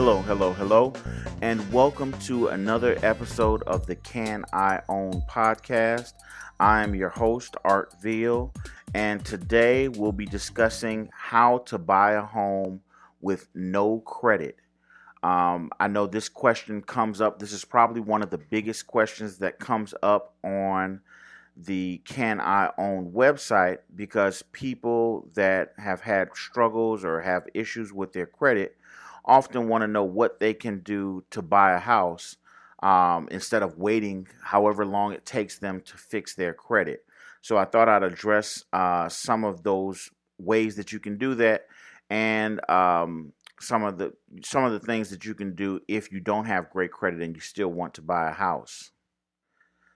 Hello, hello, hello, and welcome to another episode of the Can I Own podcast. I am your host, Art Veal, and today we'll be discussing how to buy a home with no credit. Um, I know this question comes up. This is probably one of the biggest questions that comes up on the Can I Own website because people that have had struggles or have issues with their credit often want to know what they can do to buy a house um, instead of waiting however long it takes them to fix their credit. So I thought I'd address uh, some of those ways that you can do that and um, some of the some of the things that you can do if you don't have great credit and you still want to buy a house.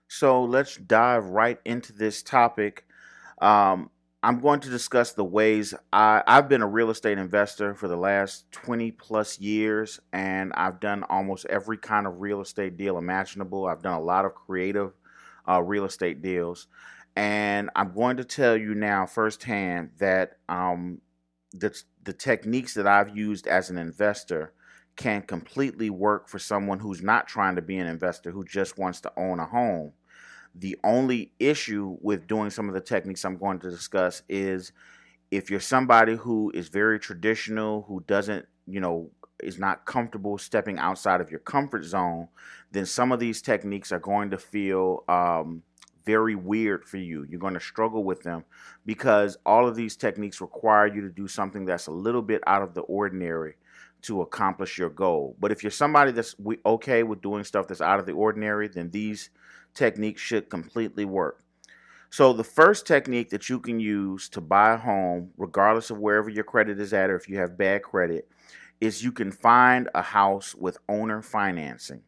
So let's dive right into this topic. Um, I'm going to discuss the ways I, I've been a real estate investor for the last 20 plus years, and I've done almost every kind of real estate deal imaginable. I've done a lot of creative uh, real estate deals, and I'm going to tell you now firsthand that um, the, the techniques that I've used as an investor can completely work for someone who's not trying to be an investor, who just wants to own a home. The only issue with doing some of the techniques I'm going to discuss is if you're somebody who is very traditional, who doesn't, you know, is not comfortable stepping outside of your comfort zone, then some of these techniques are going to feel um, very weird for you. You're going to struggle with them because all of these techniques require you to do something that's a little bit out of the ordinary to accomplish your goal. But if you're somebody that's okay with doing stuff that's out of the ordinary, then these technique should completely work. So, the first technique that you can use to buy a home, regardless of wherever your credit is at or if you have bad credit, is you can find a house with owner financing.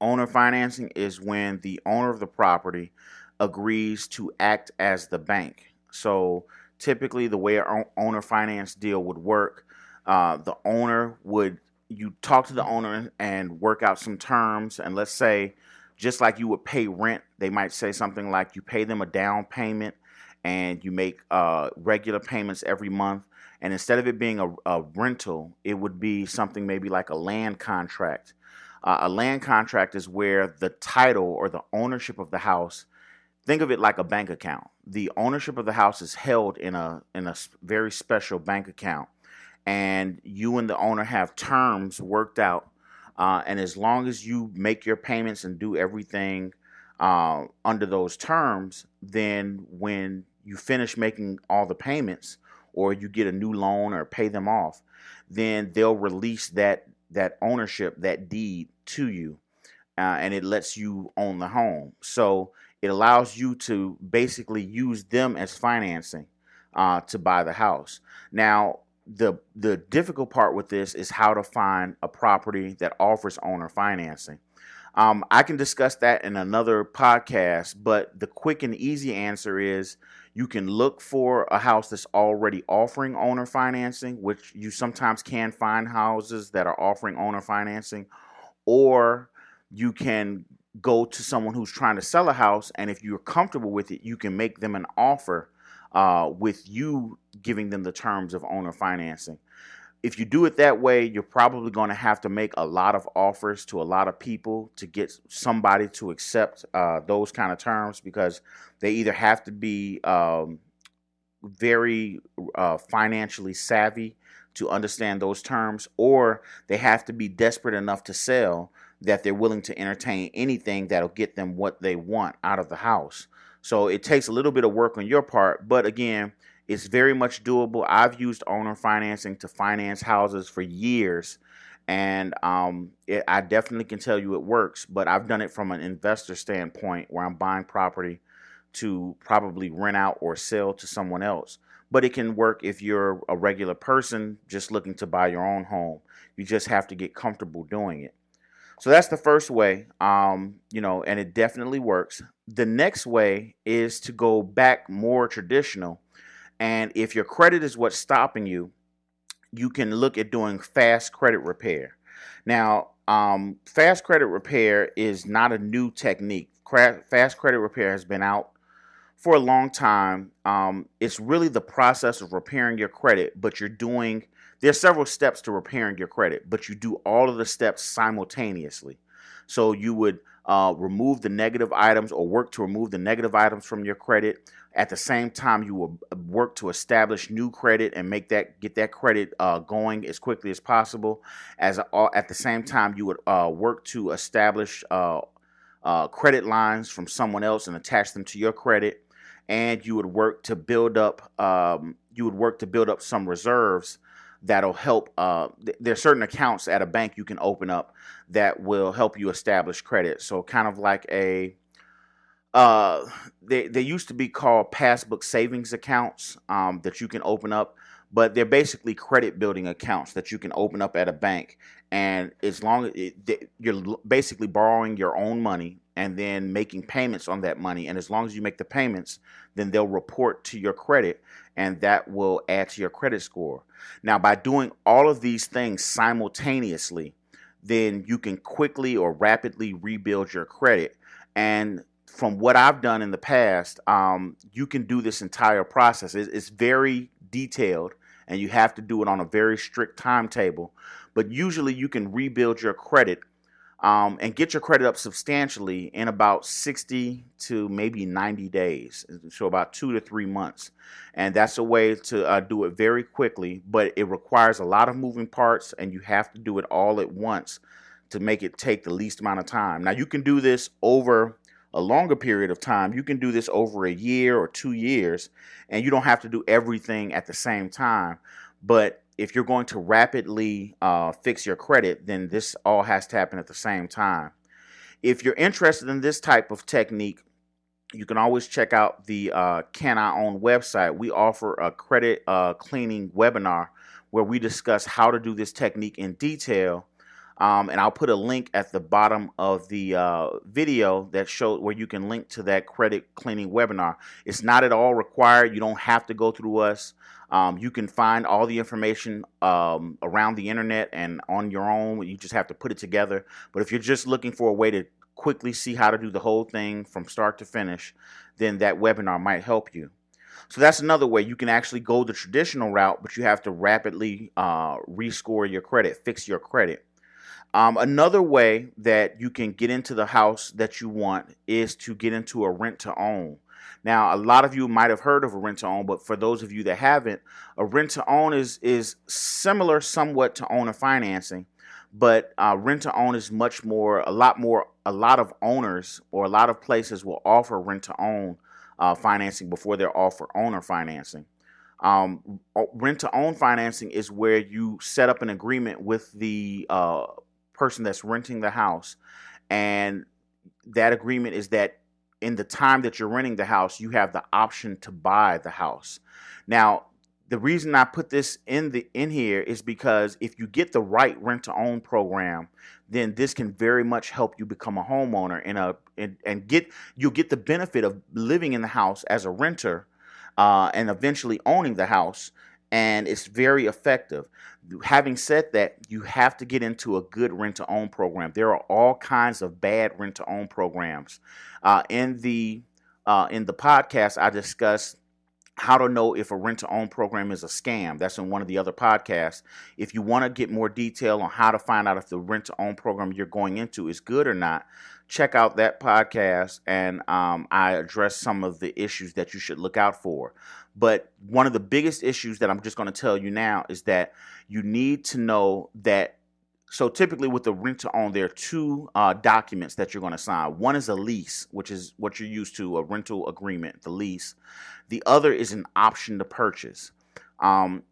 Owner financing is when the owner of the property agrees to act as the bank. So, typically, the way an owner finance deal would work, uh, the owner would you talk to the owner and work out some terms, and let's say just like you would pay rent, they might say something like you pay them a down payment and you make uh, regular payments every month. And instead of it being a, a, rental, it would be something maybe like a land contract. Uh, a land contract is where the title or the ownership of the house, think of it like a bank account. The ownership of the house is held in a in a very special bank account, and you and the owner have terms worked out uh, and as long as you make your payments and do everything uh, under those terms, then when you finish making all the payments or you get a new loan or pay them off, then they'll release that that ownership, that deed to you, uh, and it lets you own the home. So it allows you to basically use them as financing uh, to buy the house. Now, the the difficult part with this is how to find a property that offers owner financing. Um, I can discuss that in another podcast, but the quick and easy answer is you can look for a house that's already offering owner financing, which you sometimes can find houses that are offering owner financing, or you can go to someone who's trying to sell a house, and if you're comfortable with it, you can make them an offer uh, with you giving them the terms of owner financing. If you do it that way, you're probably going to have to make a lot of offers to a lot of people to get somebody to accept uh, those kind of terms because they either have to be um, very uh, financially savvy to understand those terms, or they have to be desperate enough to sell that they're willing to entertain anything that'll get them what they want out of the house. So it takes a little bit of work on your part, but again, it's very much doable. I've used owner financing to finance houses for years, and um, it, I definitely can tell you it works. But I've done it from an investor standpoint where I'm buying property to probably rent out or sell to someone else. But it can work if you're a regular person just looking to buy your own home. You just have to get comfortable doing it. So that's the first way, um, you know, and it definitely works. The next way is to go back more traditional. And if your credit is what's stopping you, you can look at doing fast credit repair. Now, um, fast credit repair is not a new technique. Fast credit repair has been out for a long time. Um, it's really the process of repairing your credit, but you're doing there's several steps to repairing your credit, but you do all of the steps simultaneously. So you would uh, remove the negative items or work to remove the negative items from your credit. At the same time, you will uh, work to establish new credit and make that get that credit uh, going as quickly as possible. As uh, at the same time, you would uh, work to establish uh, credit lines from someone else and attach them to your credit, and you would work to build up. Um, you would work to build up some reserves that'll help. Uh, th- there are certain accounts at a bank you can open up that will help you establish credit. So kind of like a uh, they they used to be called passbook savings accounts um, that you can open up, but they're basically credit building accounts that you can open up at a bank. And as long as it, you're basically borrowing your own money and then making payments on that money, and as long as you make the payments, then they'll report to your credit, and that will add to your credit score. Now, by doing all of these things simultaneously, then you can quickly or rapidly rebuild your credit. And from what I've done in the past, um, you can do this entire process. It's, it's very detailed, and you have to do it on a very strict timetable. But usually, you can rebuild your credit um, and get your credit up substantially in about 60 to maybe 90 days, so about two to three months. And that's a way to uh, do it very quickly, but it requires a lot of moving parts, and you have to do it all at once to make it take the least amount of time. Now, you can do this over a longer period of time. You can do this over a year or two years, and you don't have to do everything at the same time. But if you're going to rapidly uh, fix your credit, then this all has to happen at the same time. If you're interested in this type of technique, you can always check out the uh, Can I Own website. We offer a credit uh, cleaning webinar where we discuss how to do this technique in detail um, and I'll put a link at the bottom of the uh, video that shows where you can link to that credit cleaning webinar. It's not at all required. You don't have to go through us. Um, you can find all the information um, around the internet and on your own. You just have to put it together. But if you're just looking for a way to quickly see how to do the whole thing from start to finish, then that webinar might help you. So that's another way you can actually go the traditional route, but you have to rapidly uh, rescore your credit, fix your credit. Um, another way that you can get into the house that you want is to get into a rent to own. Now, a lot of you might have heard of a rent to own, but for those of you that haven't, a rent to own is is similar somewhat to owner financing, but uh, rent to own is much more, a lot more, a lot of owners or a lot of places will offer rent to own uh, financing before they offer owner financing. Um, rent to own financing is where you set up an agreement with the uh, person that's renting the house. And that agreement is that in the time that you're renting the house, you have the option to buy the house. Now, the reason I put this in the in here is because if you get the right rent to own program, then this can very much help you become a homeowner in a and, and get you'll get the benefit of living in the house as a renter uh, and eventually owning the house and it's very effective. Having said that, you have to get into a good rent to own program. There are all kinds of bad rent to own programs. Uh, in the uh, in the podcast, I discuss how to know if a rent to own program is a scam. That's in one of the other podcasts. If you want to get more detail on how to find out if the rent to own program you're going into is good or not, check out that podcast and um, I address some of the issues that you should look out for. But one of the biggest issues that I'm just going to tell you now is that you need to know that. So typically with the rent to own, there are two uh, documents that you're going to sign. One is a lease, which is what you're used to, a rental agreement, the lease. The other is an option to purchase. Um,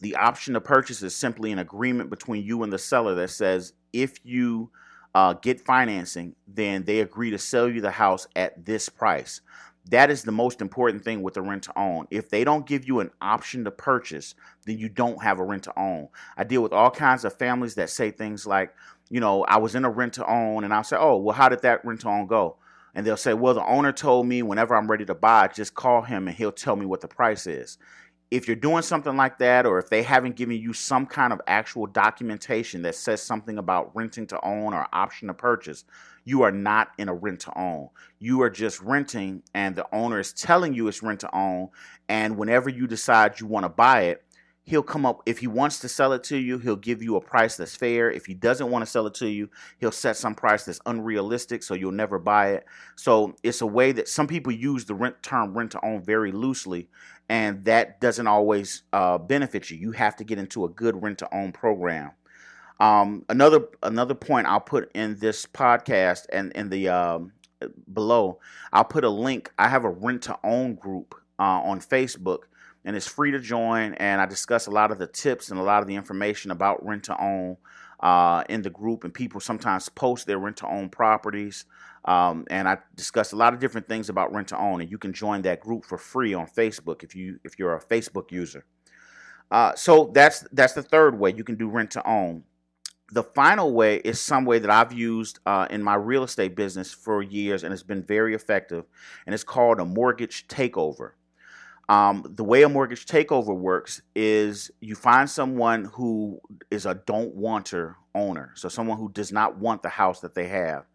the option to purchase is simply an agreement between you and the seller that says if you uh, get financing, then they agree to sell you the house at this price. That is the most important thing with the rent to own. If they don't give you an option to purchase, then you don't have a rent to own. I deal with all kinds of families that say things like, you know, I was in a rent to own, and I'll say, oh, well, how did that rent to own go? And they'll say, well, the owner told me whenever I'm ready to buy, just call him and he'll tell me what the price is if you're doing something like that, or if they haven't given you some kind of actual documentation that says something about renting to own or option to purchase, you are not in a rent to own. You are just renting, and the owner is telling you it's rent to own. And whenever you decide you want to buy it, he'll come up if he wants to sell it to you he'll give you a price that's fair if he doesn't want to sell it to you he'll set some price that's unrealistic so you'll never buy it so it's a way that some people use the rent term rent to own very loosely and that doesn't always uh, benefit you you have to get into a good rent to own program um, another another point i'll put in this podcast and in the um, below i'll put a link i have a rent to own group uh, on facebook and it's free to join. And I discuss a lot of the tips and a lot of the information about rent to own uh, in the group. And people sometimes post their rent to own properties. Um, and I discuss a lot of different things about rent to own. And you can join that group for free on Facebook if you if you're a Facebook user. Uh, so that's that's the third way you can do rent to own. The final way is some way that I've used uh, in my real estate business for years, and it's been very effective. And it's called a mortgage takeover. Um, the way a mortgage takeover works is you find someone who is a don't wanter owner, so someone who does not want the house that they have,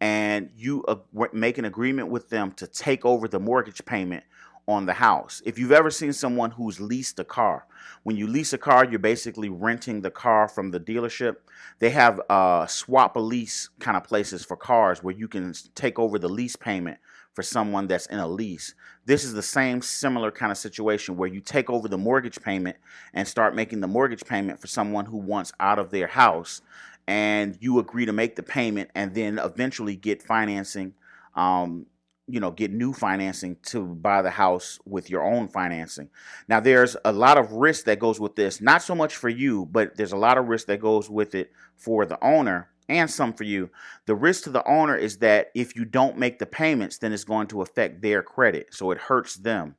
and you uh, make an agreement with them to take over the mortgage payment on the house. If you've ever seen someone who's leased a car, when you lease a car, you're basically renting the car from the dealership. They have uh, Swapalease kind of places for cars where you can take over the lease payment for someone that's in a lease. This is the same similar kind of situation where you take over the mortgage payment and start making the mortgage payment for someone who wants out of their house. And you agree to make the payment and then eventually get financing, um, you know, get new financing to buy the house with your own financing. Now, there's a lot of risk that goes with this, not so much for you, but there's a lot of risk that goes with it for the owner and some for you. The risk to the owner is that if you don't make the payments, then it's going to affect their credit. So it hurts them.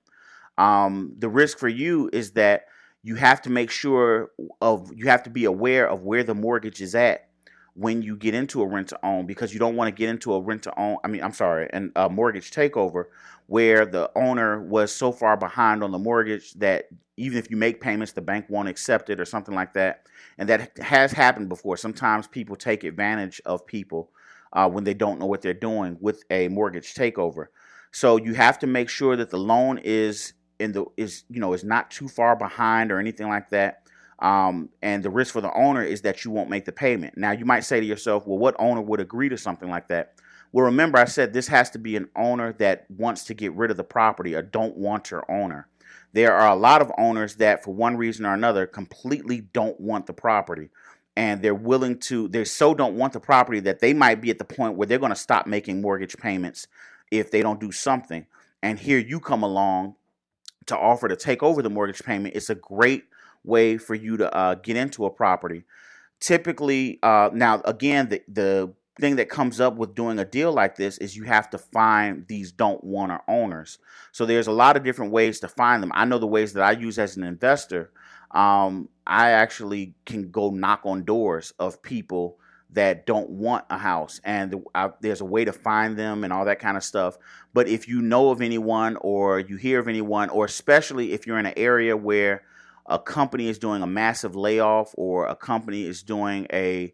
Um, the risk for you is that you have to make sure of you have to be aware of where the mortgage is at when you get into a rent to own because you don't want to get into a rent to own I mean I'm sorry and a mortgage takeover where the owner was so far behind on the mortgage that even if you make payments the bank won't accept it or something like that. And that has happened before. Sometimes people take advantage of people uh, when they don't know what they're doing with a mortgage takeover. So you have to make sure that the loan is in the is you know is not too far behind or anything like that um, and the risk for the owner is that you won't make the payment. Now, you might say to yourself, well, what owner would agree to something like that? Well, remember, I said this has to be an owner that wants to get rid of the property, a don't wanter owner. There are a lot of owners that, for one reason or another, completely don't want the property. And they're willing to, they so don't want the property that they might be at the point where they're going to stop making mortgage payments if they don't do something. And here you come along to offer to take over the mortgage payment. It's a great way for you to uh, get into a property. Typically, uh, now again, the the thing that comes up with doing a deal like this is you have to find these don't wanter owners. So there's a lot of different ways to find them. I know the ways that I use as an investor. Um, I actually can go knock on doors of people that don't want a house and I, there's a way to find them and all that kind of stuff. But if you know of anyone or you hear of anyone or especially if you're in an area where a company is doing a massive layoff or a company is doing a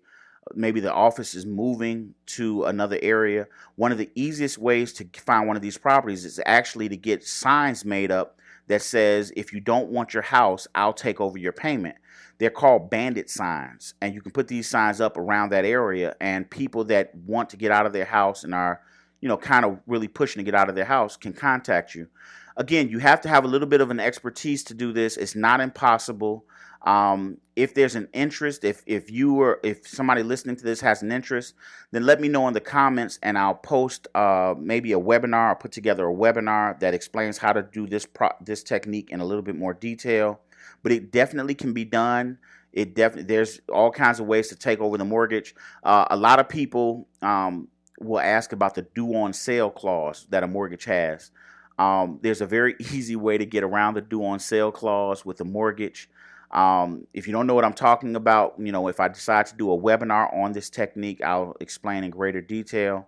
maybe the office is moving to another area one of the easiest ways to find one of these properties is actually to get signs made up that says if you don't want your house i'll take over your payment they're called bandit signs and you can put these signs up around that area and people that want to get out of their house and are you know kind of really pushing to get out of their house can contact you again, you have to have a little bit of an expertise to do this. It's not impossible. Um, if there's an interest, if if you or if somebody listening to this has an interest, then let me know in the comments, and I'll post uh, maybe a webinar. I'll put together a webinar that explains how to do this pro- this technique in a little bit more detail. But it definitely can be done. It definitely there's all kinds of ways to take over the mortgage. Uh, a lot of people um, will ask about the due on sale clause that a mortgage has. Um, there's a very easy way to get around the due on sale clause with a mortgage. Um, if you don't know what I'm talking about, you know, if I decide to do a webinar on this technique, I'll explain in greater detail.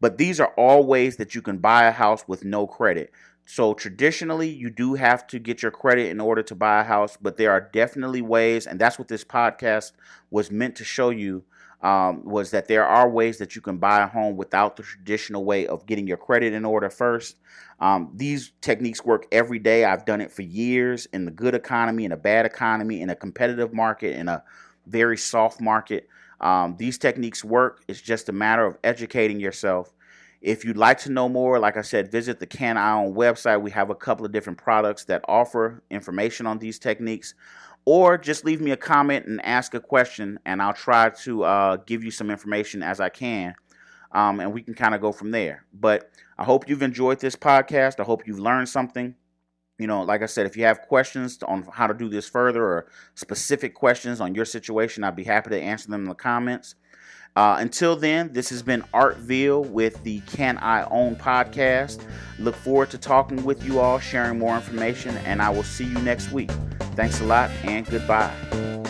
But these are all ways that you can buy a house with no credit. So traditionally, you do have to get your credit in order to buy a house, but there are definitely ways, and that's what this podcast was meant to show you um, was that there are ways that you can buy a home without the traditional way of getting your credit in order first. Um, these techniques work every day. I've done it for years in the good economy, in a bad economy, in a competitive market, in a very soft market. Um, these techniques work. It's just a matter of educating yourself. If you'd like to know more, like I said, visit the Can I Own website. We have a couple of different products that offer information on these techniques or just leave me a comment and ask a question, and I'll try to uh, give you some information as I can, um, and we can kind of go from there. But I hope you've enjoyed this podcast. I hope you've learned something. You know, like I said, if you have questions on how to do this further or specific questions on your situation, I'd be happy to answer them in the comments. Uh, until then, this has been Art Veal with the Can I Own podcast. Look forward to talking with you all, sharing more information, and I will see you next week. Thanks a lot and goodbye.